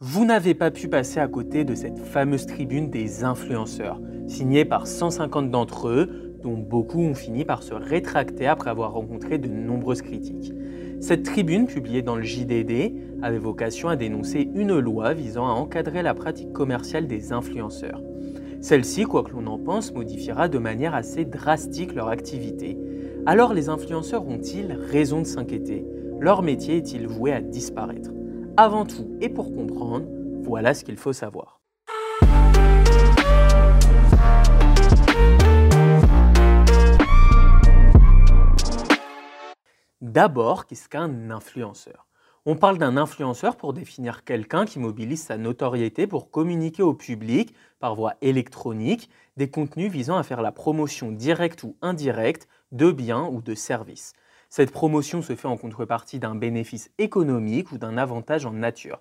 Vous n'avez pas pu passer à côté de cette fameuse tribune des influenceurs, signée par 150 d'entre eux, dont beaucoup ont fini par se rétracter après avoir rencontré de nombreuses critiques. Cette tribune, publiée dans le JDD, avait vocation à dénoncer une loi visant à encadrer la pratique commerciale des influenceurs. Celle-ci, quoi que l'on en pense, modifiera de manière assez drastique leur activité. Alors les influenceurs ont-ils raison de s'inquiéter? Leur métier est-il voué à disparaître? Avant tout et pour comprendre, voilà ce qu'il faut savoir. D'abord, qu'est-ce qu'un influenceur? On parle d'un influenceur pour définir quelqu'un qui mobilise sa notoriété pour communiquer au public par voie électronique des contenus visant à faire la promotion directe ou indirecte de biens ou de services. Cette promotion se fait en contrepartie d'un bénéfice économique ou d'un avantage en nature.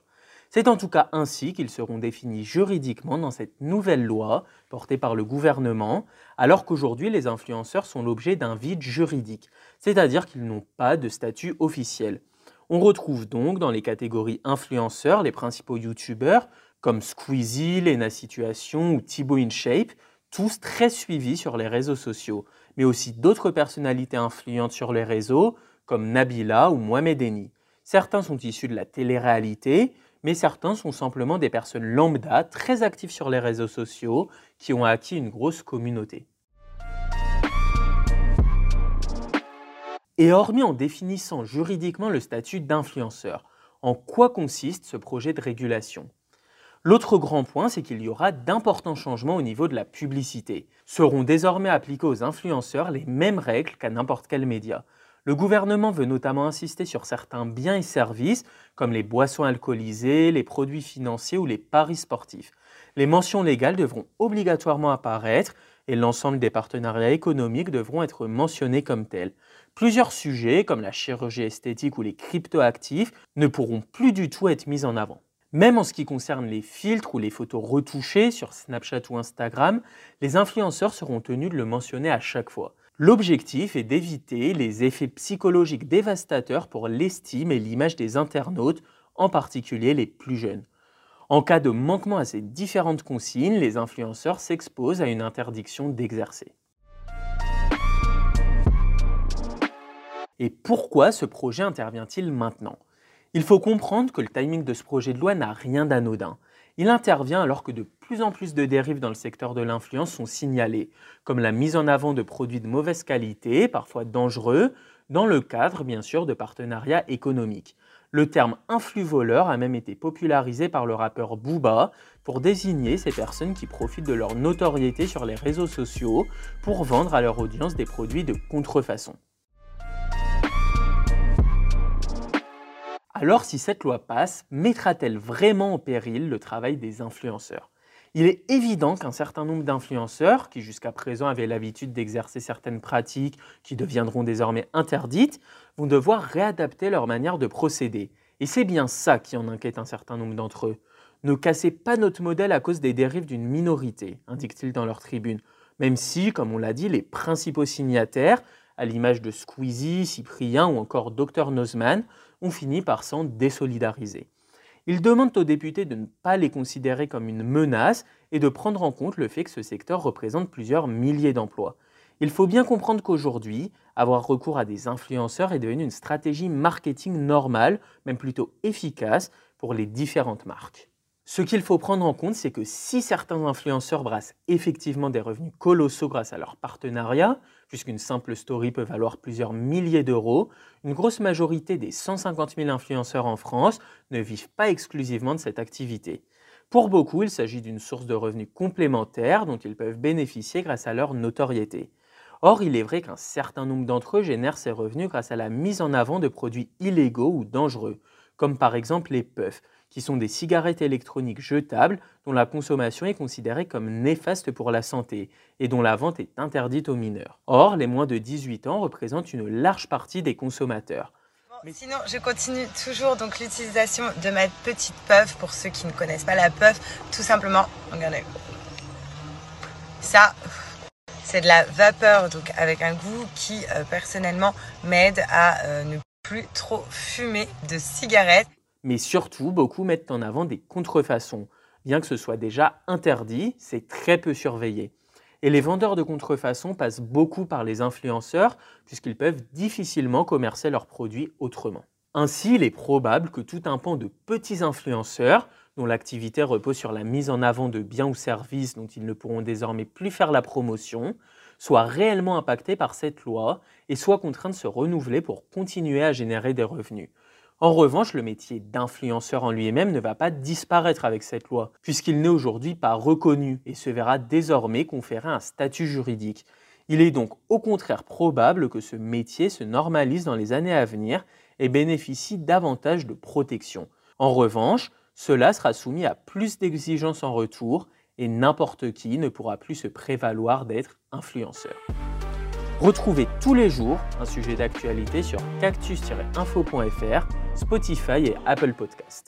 C'est en tout cas ainsi qu'ils seront définis juridiquement dans cette nouvelle loi portée par le gouvernement, alors qu'aujourd'hui les influenceurs sont l'objet d'un vide juridique, c'est-à-dire qu'ils n'ont pas de statut officiel. On retrouve donc dans les catégories influenceurs les principaux youtubeurs comme Squeezie, Lena Situation ou Thibaut InShape, tous très suivis sur les réseaux sociaux, mais aussi d'autres personnalités influentes sur les réseaux, comme Nabila ou Mohamed Eni. Certains sont issus de la télé-réalité, mais certains sont simplement des personnes lambda très actives sur les réseaux sociaux qui ont acquis une grosse communauté. Et hormis en définissant juridiquement le statut d'influenceur, en quoi consiste ce projet de régulation? L'autre grand point, c'est qu'il y aura d'importants changements au niveau de la publicité. Seront désormais appliqués aux influenceurs les mêmes règles qu'à n'importe quel média. Le gouvernement veut notamment insister sur certains biens et services, comme les boissons alcoolisées, les produits financiers ou les paris sportifs. Les mentions légales devront obligatoirement apparaître et l'ensemble des partenariats économiques devront être mentionnés comme tels. Plusieurs sujets, comme la chirurgie esthétique ou les cryptoactifs, ne pourront plus du tout être mis en avant. Même en ce qui concerne les filtres ou les photos retouchées sur Snapchat ou Instagram, les influenceurs seront tenus de le mentionner à chaque fois. L'objectif est d'éviter les effets psychologiques dévastateurs pour l'estime et l'image des internautes, en particulier les plus jeunes. En cas de manquement à ces différentes consignes, les influenceurs s'exposent à une interdiction d'exercer. Et pourquoi ce projet intervient-il maintenant? Il faut comprendre que le timing de ce projet de loi n'a rien d'anodin. Il intervient alors que de plus en plus de dérives dans le secteur de l'influence sont signalées, comme la mise en avant de produits de mauvaise qualité, parfois dangereux, dans le cadre bien sûr de partenariats économiques. Le terme influx-voleur a même été popularisé par le rappeur Booba pour désigner ces personnes qui profitent de leur notoriété sur les réseaux sociaux pour vendre à leur audience des produits de contrefaçon. Alors si cette loi passe, mettra-t-elle vraiment en péril le travail des influenceurs? Il est évident qu'un certain nombre d'influenceurs, qui jusqu'à présent avaient l'habitude d'exercer certaines pratiques qui deviendront désormais interdites, vont devoir réadapter leur manière de procéder. Et c'est bien ça qui en inquiète un certain nombre d'entre eux. Ne cassez pas notre modèle à cause des dérives d'une minorité, indiquent-ils dans leur tribune, même si, comme on l'a dit, les principaux signataires, à l'image de Squeezie, Cyprien ou encore Dr Nozman, ont fini par s'en désolidariser. Ils demandent aux députés de ne pas les considérer comme une menace et de prendre en compte le fait que ce secteur représente plusieurs milliers d'emplois. Il faut bien comprendre qu'aujourd'hui, avoir recours à des influenceurs est devenu une stratégie marketing normale, même plutôt efficace, pour les différentes marques. Ce qu'il faut prendre en compte, c'est que si certains influenceurs brassent effectivement des revenus colossaux grâce à leur partenariat, puisqu'une simple story peut valoir plusieurs milliers d'euros, une grosse majorité des 150 000 influenceurs en France ne vivent pas exclusivement de cette activité. Pour beaucoup, il s'agit d'une source de revenus complémentaire dont ils peuvent bénéficier grâce à leur notoriété. Or, il est vrai qu'un certain nombre d'entre eux génèrent ces revenus grâce à la mise en avant de produits illégaux ou dangereux, comme par exemple les puffs, qui sont des cigarettes électroniques jetables dont la consommation est considérée comme néfaste pour la santé et dont la vente est interdite aux mineurs. Or, les moins de 18 ans représentent une large partie des consommateurs. Mais sinon, je continue toujours donc l'utilisation de ma petite puff pour ceux qui ne connaissent pas la puff. Tout simplement, regardez. Ça, c'est de la vapeur, donc avec un goût qui euh, personnellement m'aide à euh, ne plus trop fumer de cigarettes. Mais surtout, beaucoup mettent en avant des contrefaçons. Bien que ce soit déjà interdit, c'est très peu surveillé. Et les vendeurs de contrefaçons passent beaucoup par les influenceurs puisqu'ils peuvent difficilement commercer leurs produits autrement. Ainsi, il est probable que tout un pan de petits influenceurs, dont l'activité repose sur la mise en avant de biens ou services dont ils ne pourront désormais plus faire la promotion, soit réellement impacté par cette loi et soit contraint de se renouveler pour continuer à générer des revenus. En revanche, le métier d'influenceur en lui-même ne va pas disparaître avec cette loi, puisqu'il n'est aujourd'hui pas reconnu et se verra désormais conférer un statut juridique. Il est donc au contraire probable que ce métier se normalise dans les années à venir et bénéficie davantage de protection. En revanche, cela sera soumis à plus d'exigences en retour et n'importe qui ne pourra plus se prévaloir d'être influenceur. Retrouvez tous les jours un sujet d'actualité sur cactus-info.fr, Spotify et Apple Podcast.